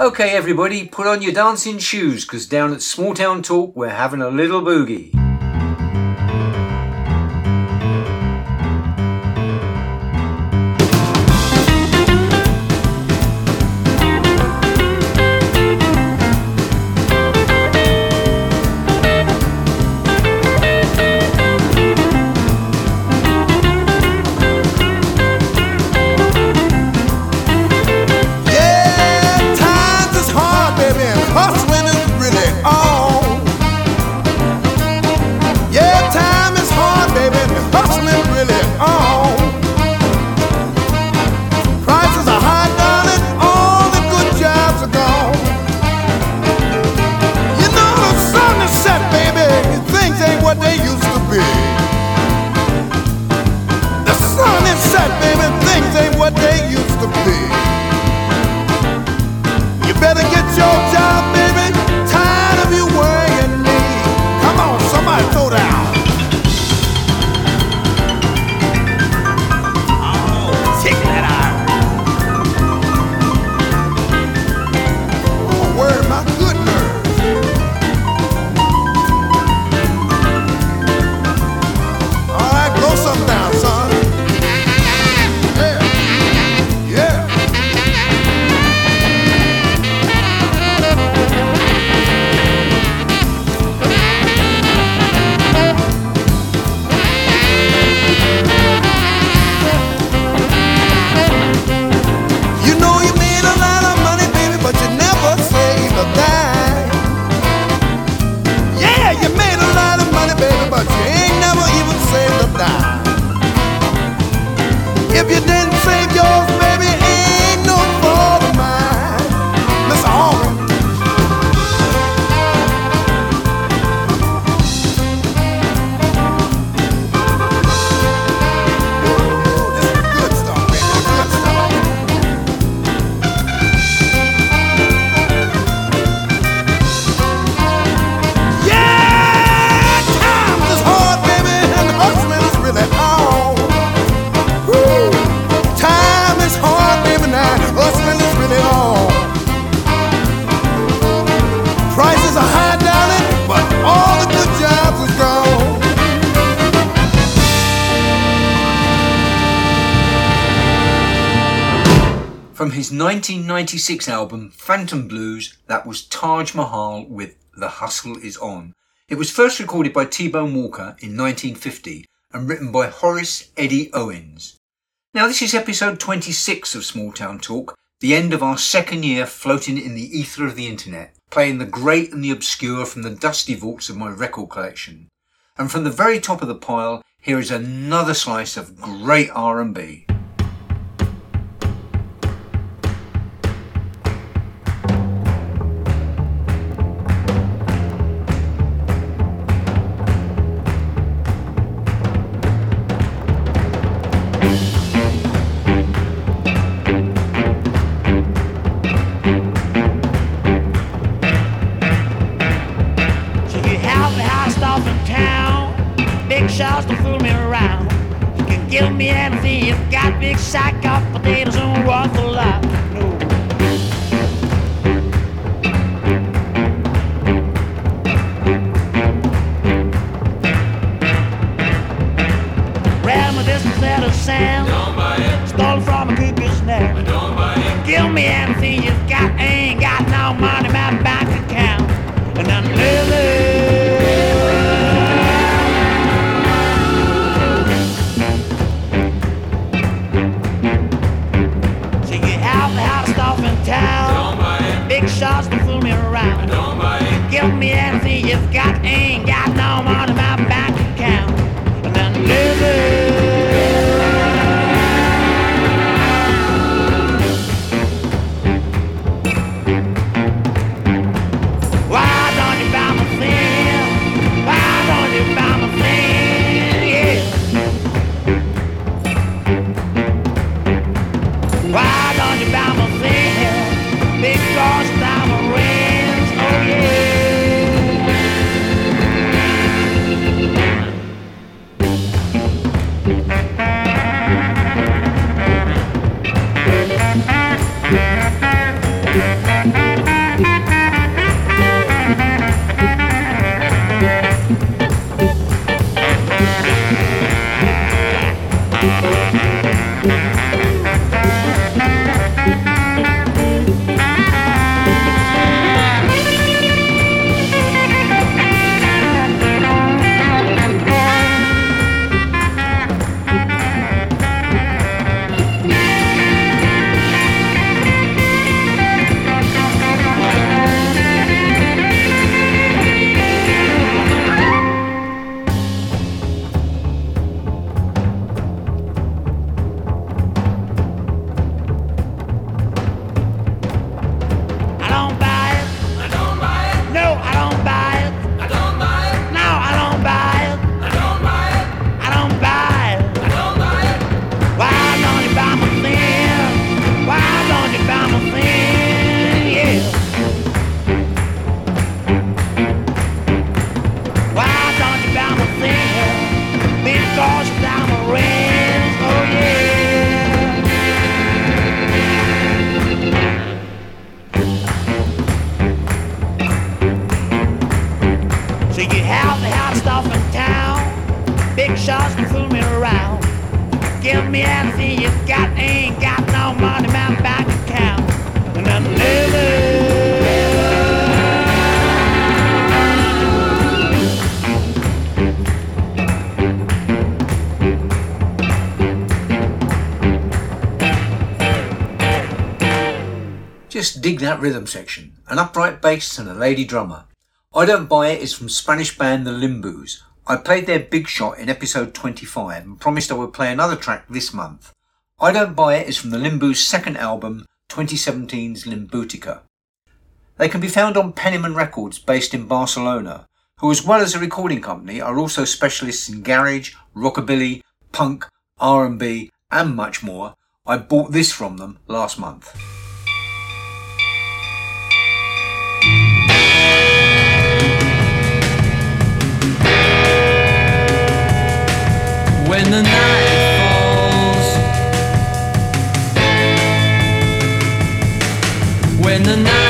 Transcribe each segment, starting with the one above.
Okay, everybody, put on your dancing shoes, because down at Small Town Talk, we're having a little boogie. 1996 album Phantom Blues that was Taj Mahal with The Hustle Is On. It was first recorded by T Bone Walker in 1950 and written by Horace Eddie Owens. Now, this is episode 26 of Small Town Talk, the end of our second year floating in the ether of the internet, playing the great and the obscure from the dusty vaults of my record collection. And from the very top of the pile, here is another slice of great R&B. Johnny, it's got anger. That rhythm section. An upright bass and a lady drummer. I Don't Buy It is from Spanish band The Limboos. I played their Big Shot in episode 25 and promised I would play another track this month. I Don't Buy It is from the Limboos' second album, 2017's Limbutica. They can be found on Penniman Records based in Barcelona, who as well as a recording company are also specialists in garage, rockabilly, punk, R&B and much more. I bought this from them last month. When the night falls. When the night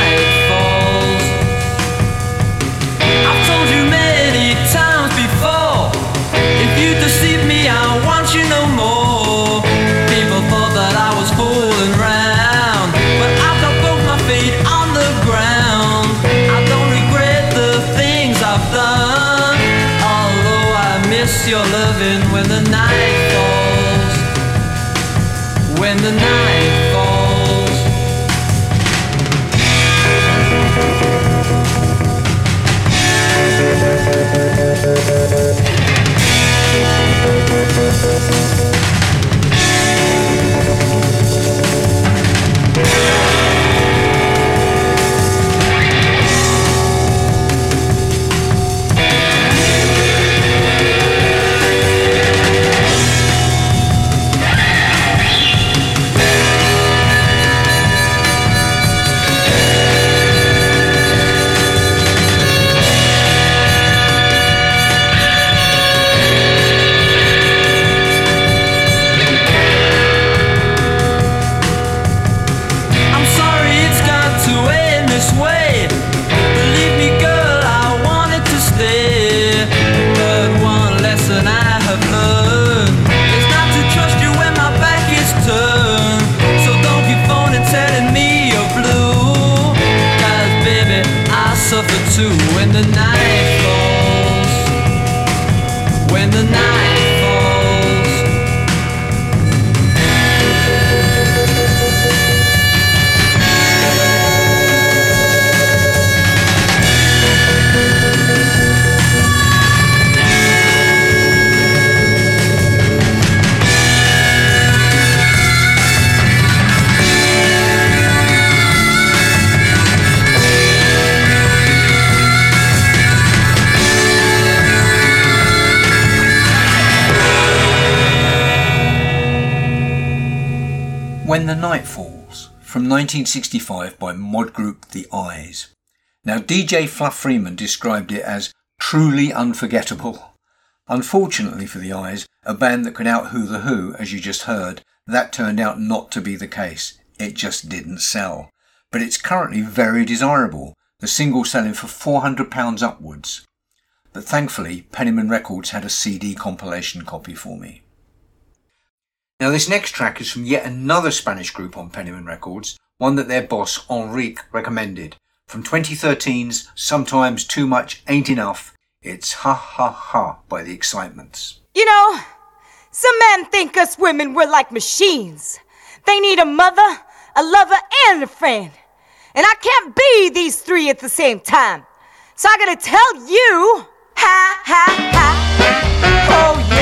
Suffer too when the night falls. When the night 1965 by mod group The Eyes. Now, DJ Fluff Freeman described it as truly unforgettable. Unfortunately for The Eyes, a band that could out Who the Who, as you just heard, that turned out not to be the case. It just didn't sell. But it's currently very desirable, the single selling for £400 upwards. But thankfully, Penniman Records had a CD compilation copy for me. Now, this next track is from yet another Spanish group on Penniman Records, one that their boss Enrique recommended. From 2013's Sometimes Too Much Ain't Enough, it's Ha Ha Ha by The Excitements. You know, some men think us women we're like machines. They need a mother, a lover, and a friend. And I can't be these three at the same time. So I gotta tell you, ha ha ha, oh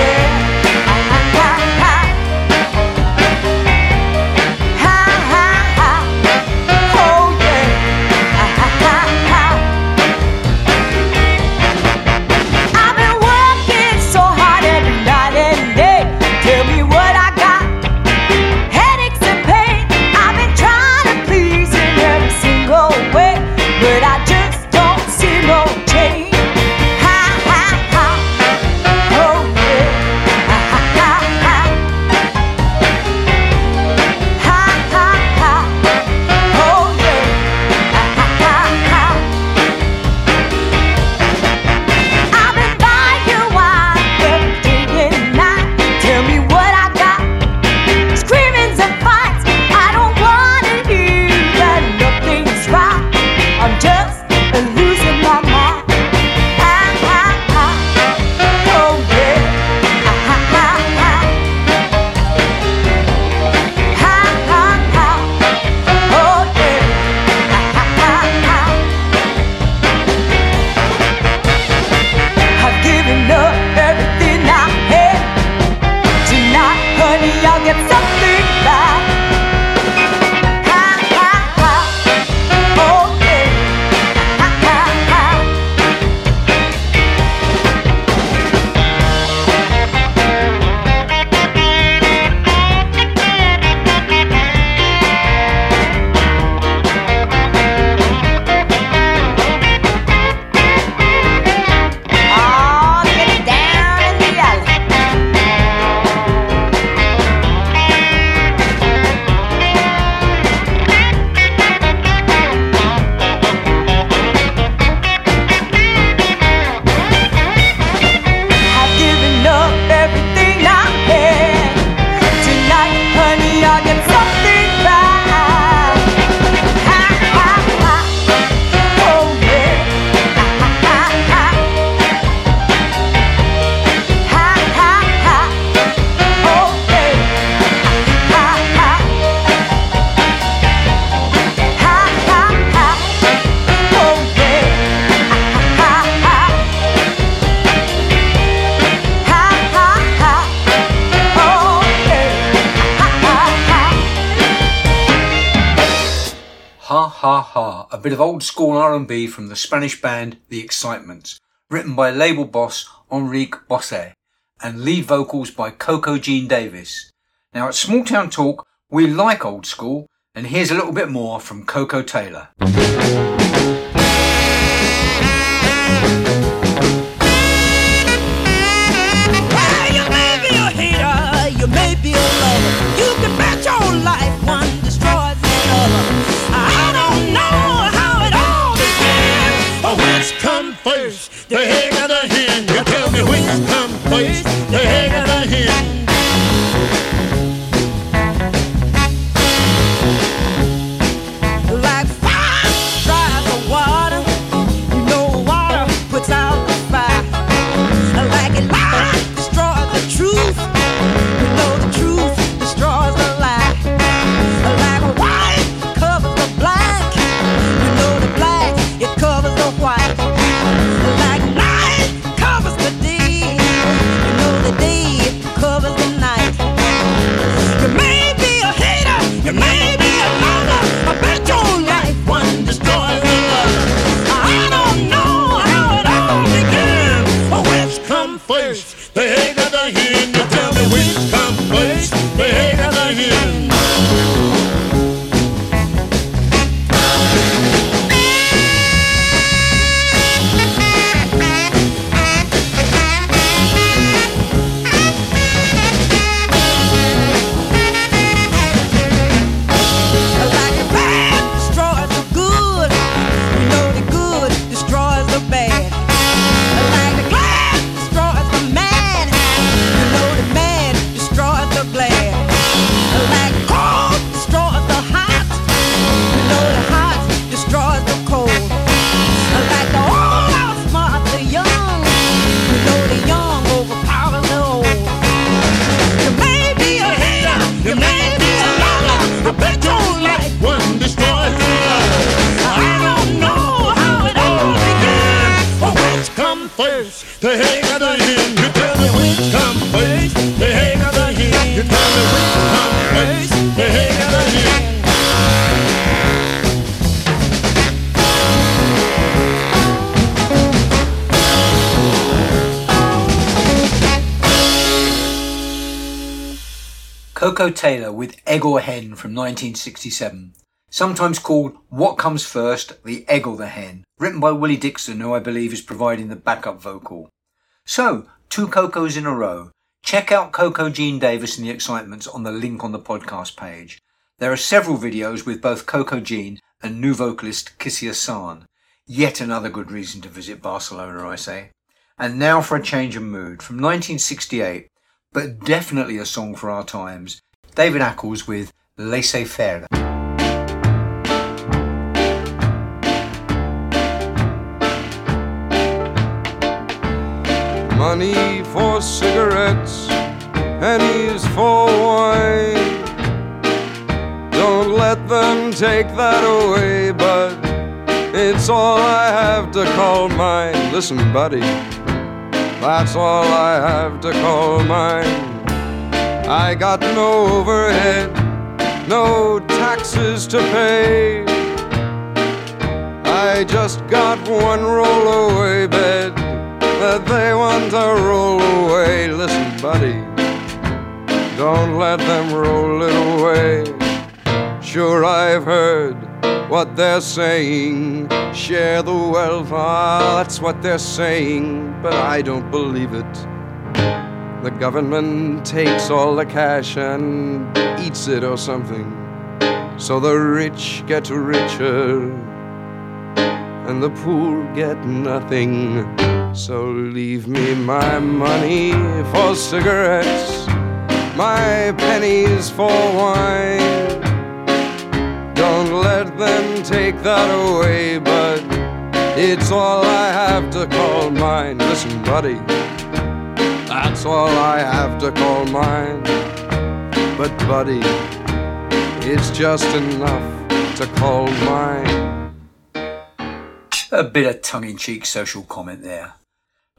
old school R&B from the Spanish band The Excitements, written by label boss Enrique Bosset and lead vocals by Coco Jean Davis. Now at Small Town Talk, we like old school, and here's a little bit more from Koko Taylor. Taylor with Egg or Hen from 1967, sometimes called What Comes First, the Egg or the Hen, written by Willie Dixon, who I believe is providing the backup vocal. So, two Cocos in a row. Check out Coco Jean Davis and the Excitements on the link on the podcast page. There are several videos with both Coco Jean and new vocalist Kissia San. Yet another good reason to visit Barcelona, I say. And now for a change of mood. From 1968, but definitely a song for our times. David Ackles with Laissez Faire. Money for cigarettes, pennies for wine. Don't let them take that away, but it's all I have to call mine. Listen, buddy, that's all I have to call mine. I got no overhead, no taxes to pay. I just got one rollaway bed that they want to roll away. Listen, buddy, don't let them roll it away. Sure, I've heard what they're saying. Share the wealth, ah, that's what they're saying, but I don't believe it. The government takes all the cash and eats it or something. So the rich get richer and the poor get nothing. So leave me my money for cigarettes, my pennies for wine. Don't let them take that away, but it's all I have to call mine. Listen, buddy, that's all I have to call mine. But, buddy, it's just enough to call mine. A bit of tongue in cheek social comment there.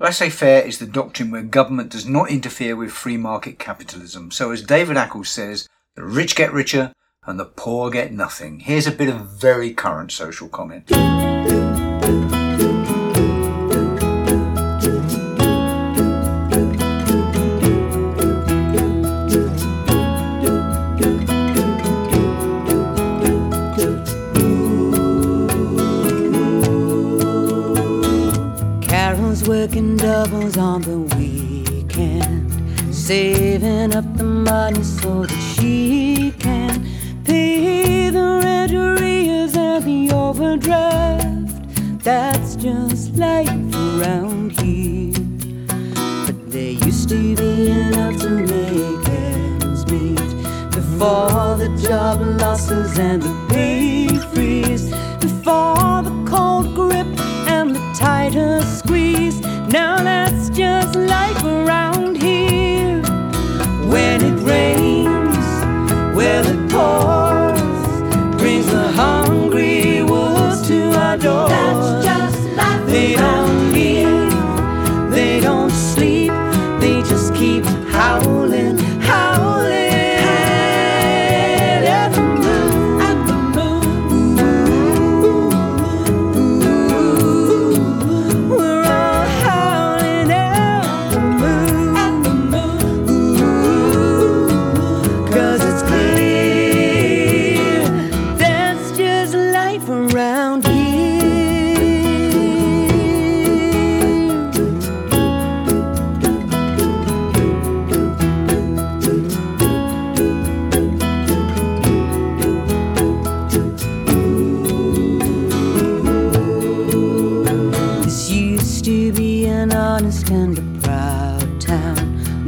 Laissez faire is the doctrine where government does not interfere with free market capitalism. So, as David Ackles says, the rich get richer and the poor get nothing. Here's a bit of very current social comment. On the weekend, saving up the money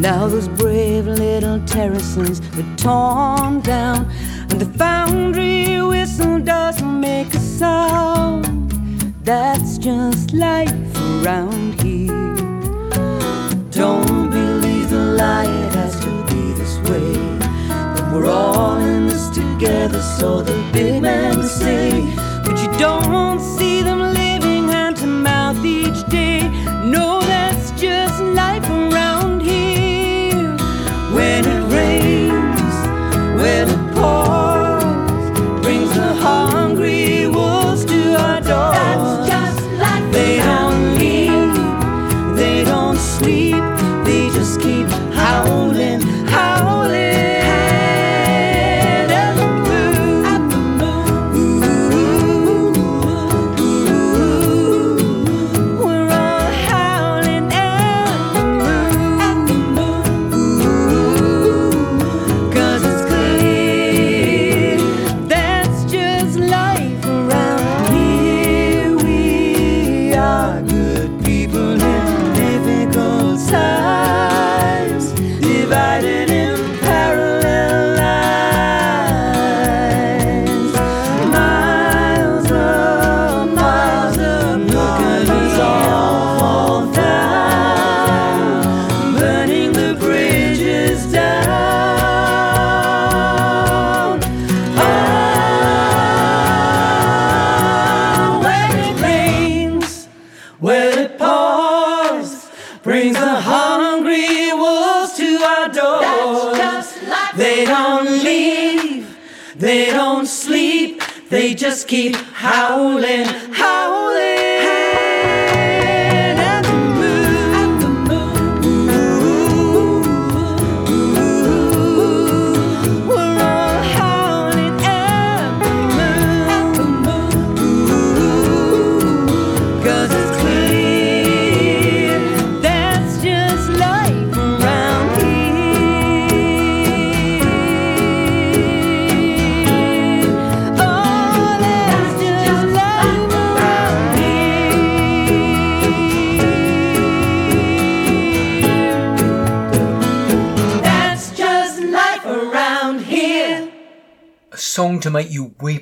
Now those brave little terraces are torn down, and the foundry whistle doesn't make a sound. That's just life around here. Don't believe the lie, it has to be this way. That we're all in this together, so the big men say. But you don't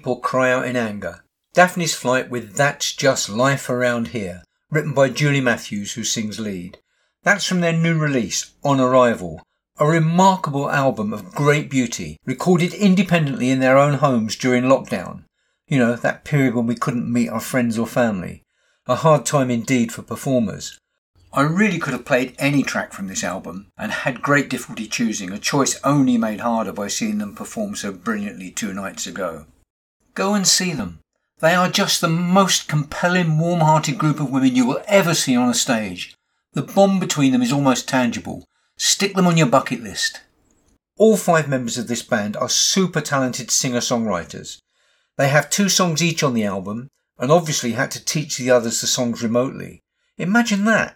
or cry out in anger. Daphne's Flight with That's Just Life Around Here, written by Julie Matthews, who sings lead. That's from their new release, On Arrival, a remarkable album of great beauty, recorded independently in their own homes during lockdown. You know, that period when we couldn't meet our friends or family. A hard time indeed for performers. I really could have played any track from this album and had great difficulty choosing, a choice only made harder by seeing them perform so brilliantly two nights ago. Go and see them. They are just the most compelling, warm hearted group of women you will ever see on a stage. The bond between them is almost tangible. Stick them on your bucket list. All five members of this band are super talented singer songwriters. They have two songs each on the album and obviously had to teach the others the songs remotely. Imagine that.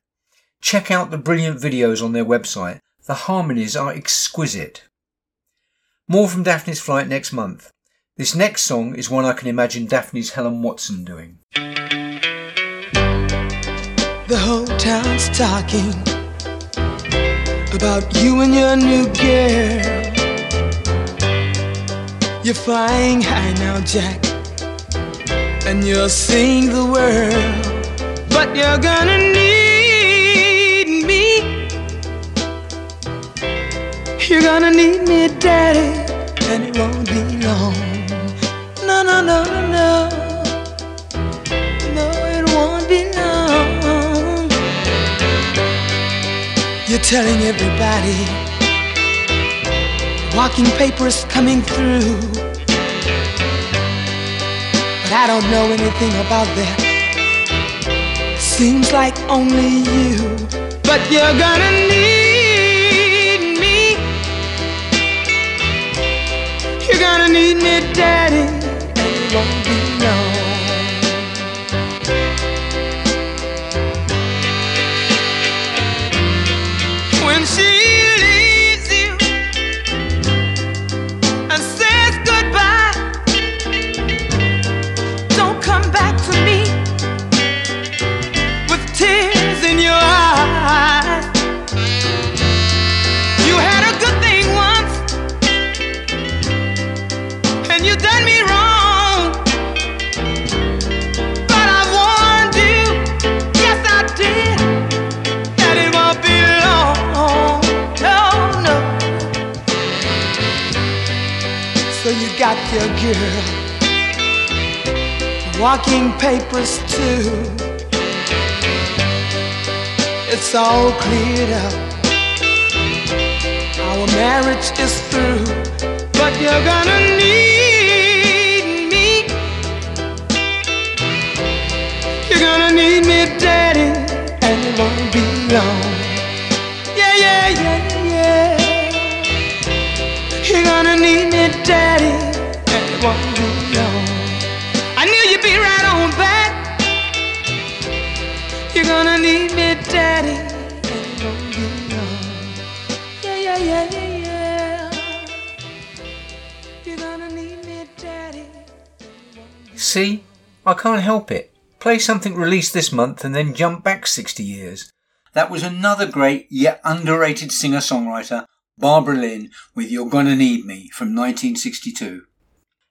Check out the brilliant videos on their website. The harmonies are exquisite. More from Daphne's Flight next month. This next song is one I can imagine Daphne's Helen Watson doing. The whole town's talking about you and your new girl. You're flying high now, Jack, and you're seeing the world, but you're gonna need me. You're gonna need me, Daddy, and it won't be long. No, no, no, no, no. It won't be long. You're telling everybody walking papers coming through. But I don't know anything about that. Seems like only you. But you're gonna need me. You're gonna need me, Daddy, walking papers too. It's all cleared up. Our marriage is through, but you're gonna need me. You're gonna need me, Daddy, and it won't be long. See? I can't help it. Play something released this month and then jump back 60 years. That was another great yet underrated singer songwriter, Barbara Lynn, with You're Gonna Need Me from 1962.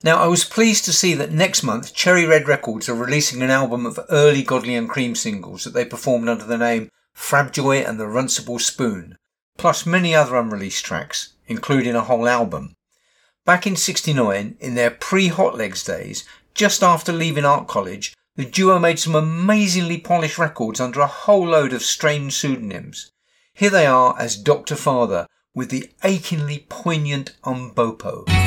Now, I was pleased to see that next month Cherry Red Records are releasing an album of early Godley and Creme singles that they performed under the name Frabjoy and the Runcible Spoon, plus many other unreleased tracks, including a whole album. Back in 69, in their pre-Hot Legs days, just after leaving art college, the duo made some amazingly polished records under a whole load of strange pseudonyms. Here they are as Dr. Father with the achingly poignant Umbopo.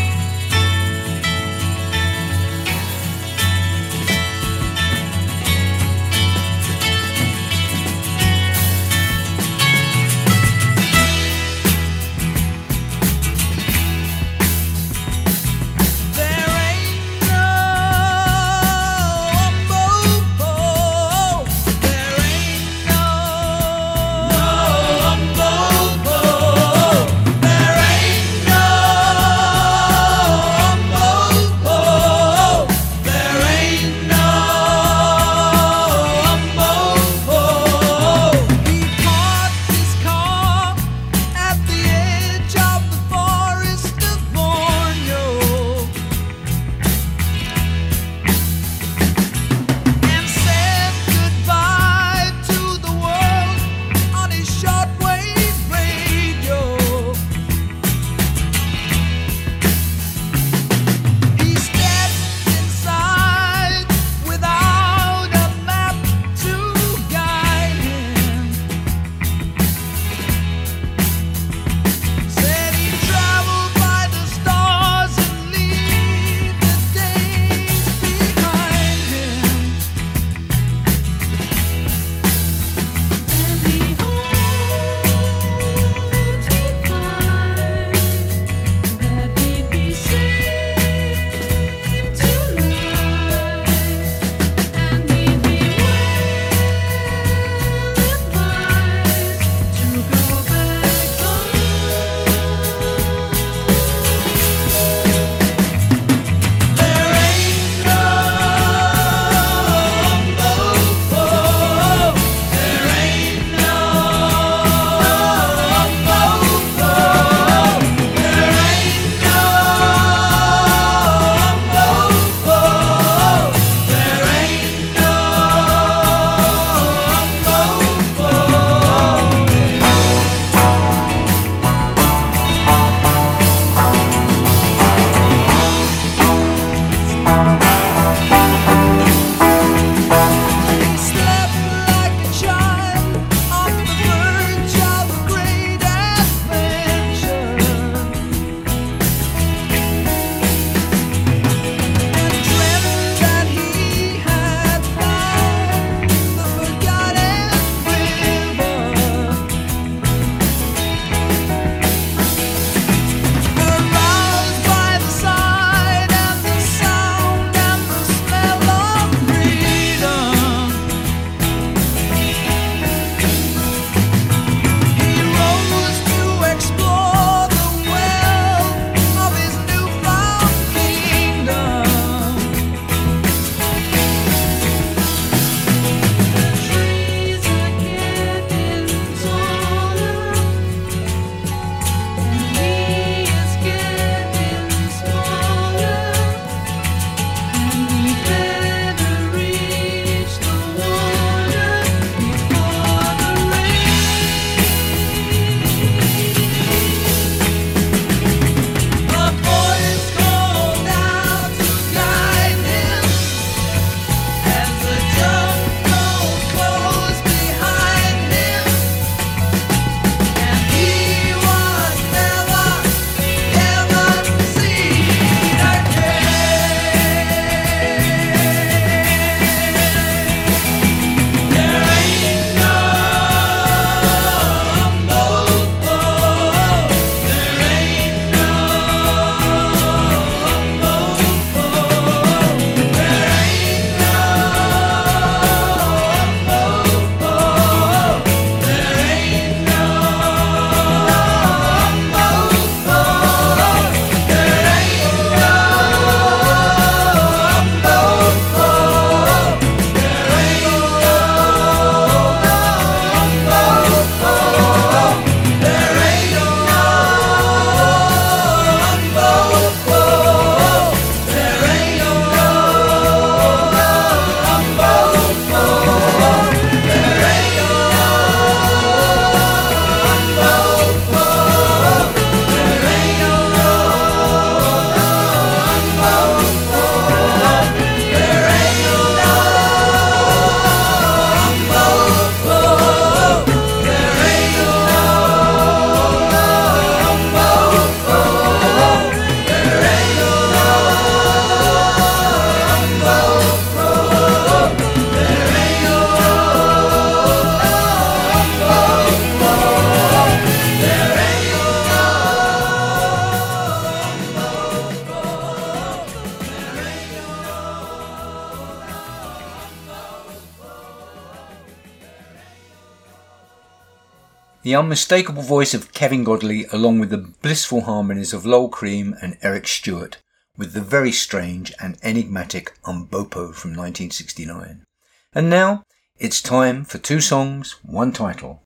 The unmistakable voice of Kevin Godley, along with the blissful harmonies of Lol Creme and Eric Stewart, with the very strange and enigmatic Umbopo from 1969. And now, it's time for two songs, one title.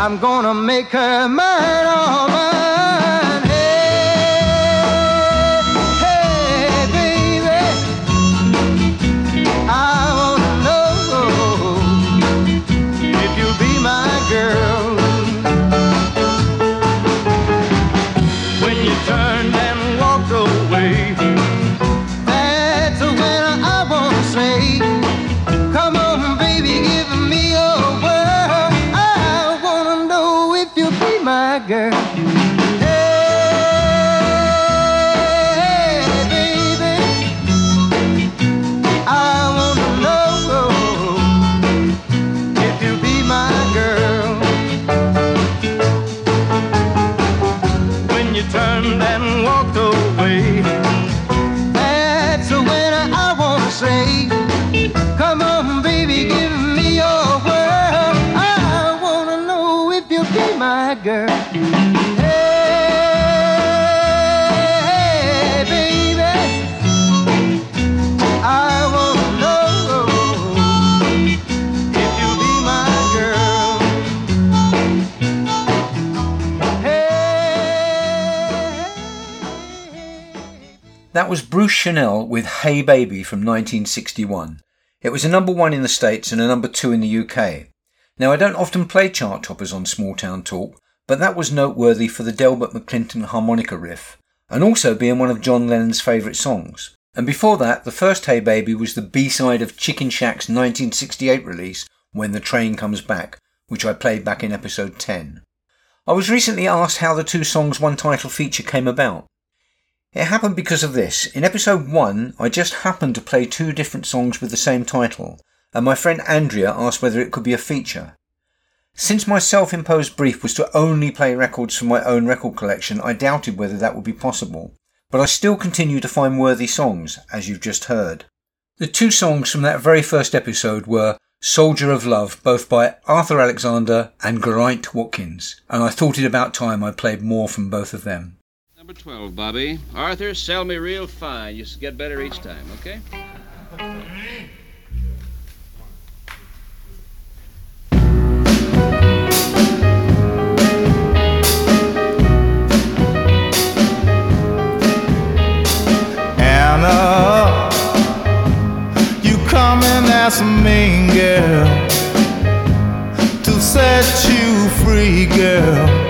I'm gonna make her mine, all mine. That was Bruce Channel with Hey Baby from 1961. It was a number one in the States and a number two in the UK. Now, I don't often play chart toppers on Small Town Talk, but that was noteworthy for the Delbert McClinton harmonica riff, and also being one of John Lennon's favourite songs. And before that, the first Hey Baby was the B-side of Chicken Shack's 1968 release, When the Train Comes Back, which I played back in episode 10. I was recently asked how the two songs one title feature came about. It happened because of this. In episode 1, I just happened to play two different songs with the same title, and my friend Andrea asked whether it could be a feature. Since my self imposed brief was to only play records from my own record collection, I doubted whether that would be possible, but I still continue to find worthy songs, as you've just heard. The two songs from that very first episode were Soldier of Love, both by Arthur Alexander and Geraint Watkins, and I thought it about time I played more from both of them. Number 12, Bobby. Arthur, sell me real fine. You get better each time, okay? Anna, you come in as a mean girl to set you free, girl.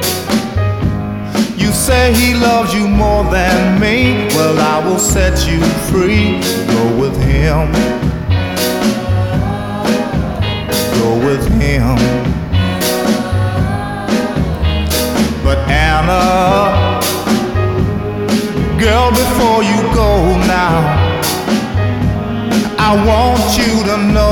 You say he loves you more than me. Well, I will set you free. Go with him. Go with him. But Anna, girl, before you go now, I want you to know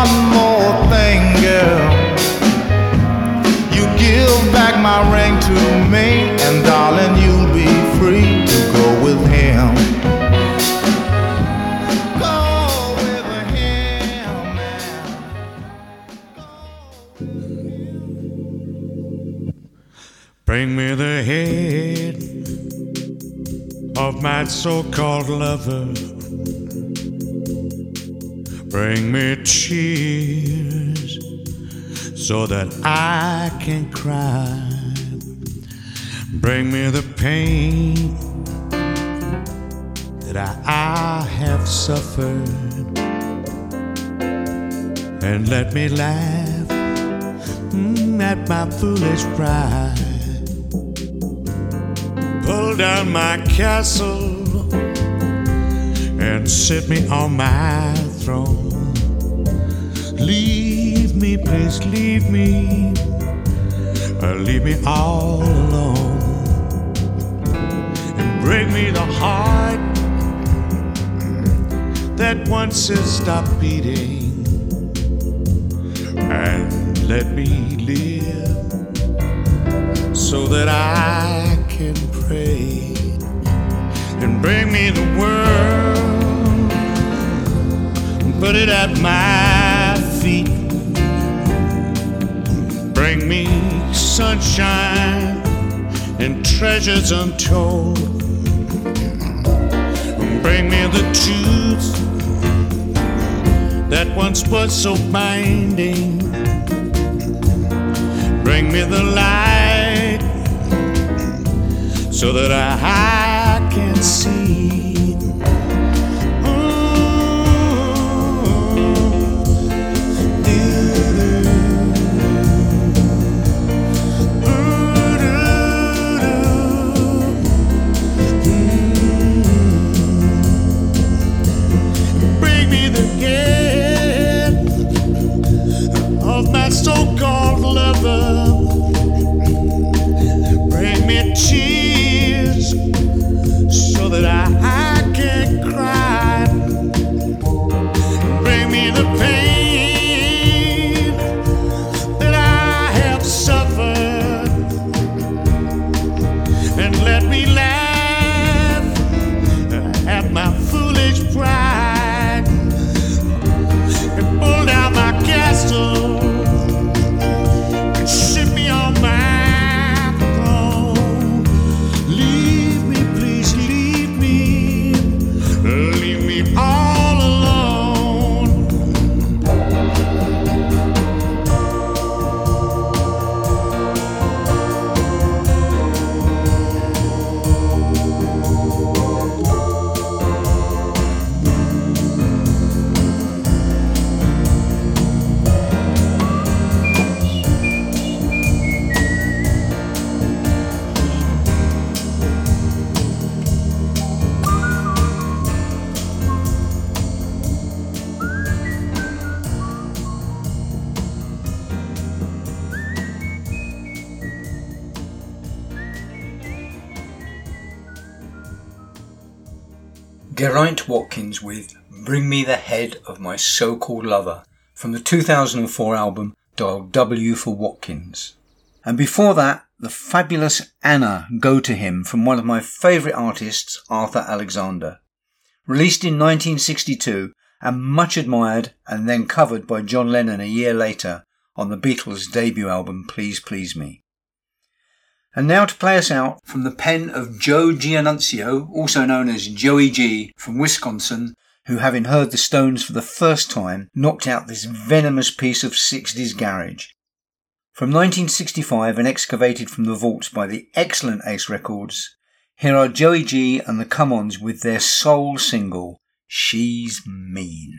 one more thing, girl. You give back my ring to me, and darling, you'll be free to go with him. Go with him. Bring me the head of my so called lover. Bring me tears so that I can cry. Bring me the pain that I, I have suffered. And let me laugh mm, at my foolish pride. Pull down my castle and sit me on my throne. Leave me, please leave me, or leave me all alone. And break me the heart that once has stopped beating. And let me live so that I can pray. And bring me the world, and put it at my sunshine and treasures untold. Bring me the truth that once was so binding. Bring me the light so that I can see. Me The Head of My So Called Lover from the 2004 album Dial W for Watkins. And before that, the fabulous Anna Go to Him from one of my favourite artists, Arthur Alexander. Released in 1962 and much admired and then covered by John Lennon a year later on the Beatles' debut album Please Please Me. And now to play us out from the pen of Joe Giannunzio, also known as Joey Gee from Wisconsin, who having heard the Stones for the first time, knocked out this venomous piece of 60s garage. From 1965 and excavated from the vaults by the excellent Ace Records, here are Joey Gee and the Come Ons with their sole single, She's Mean.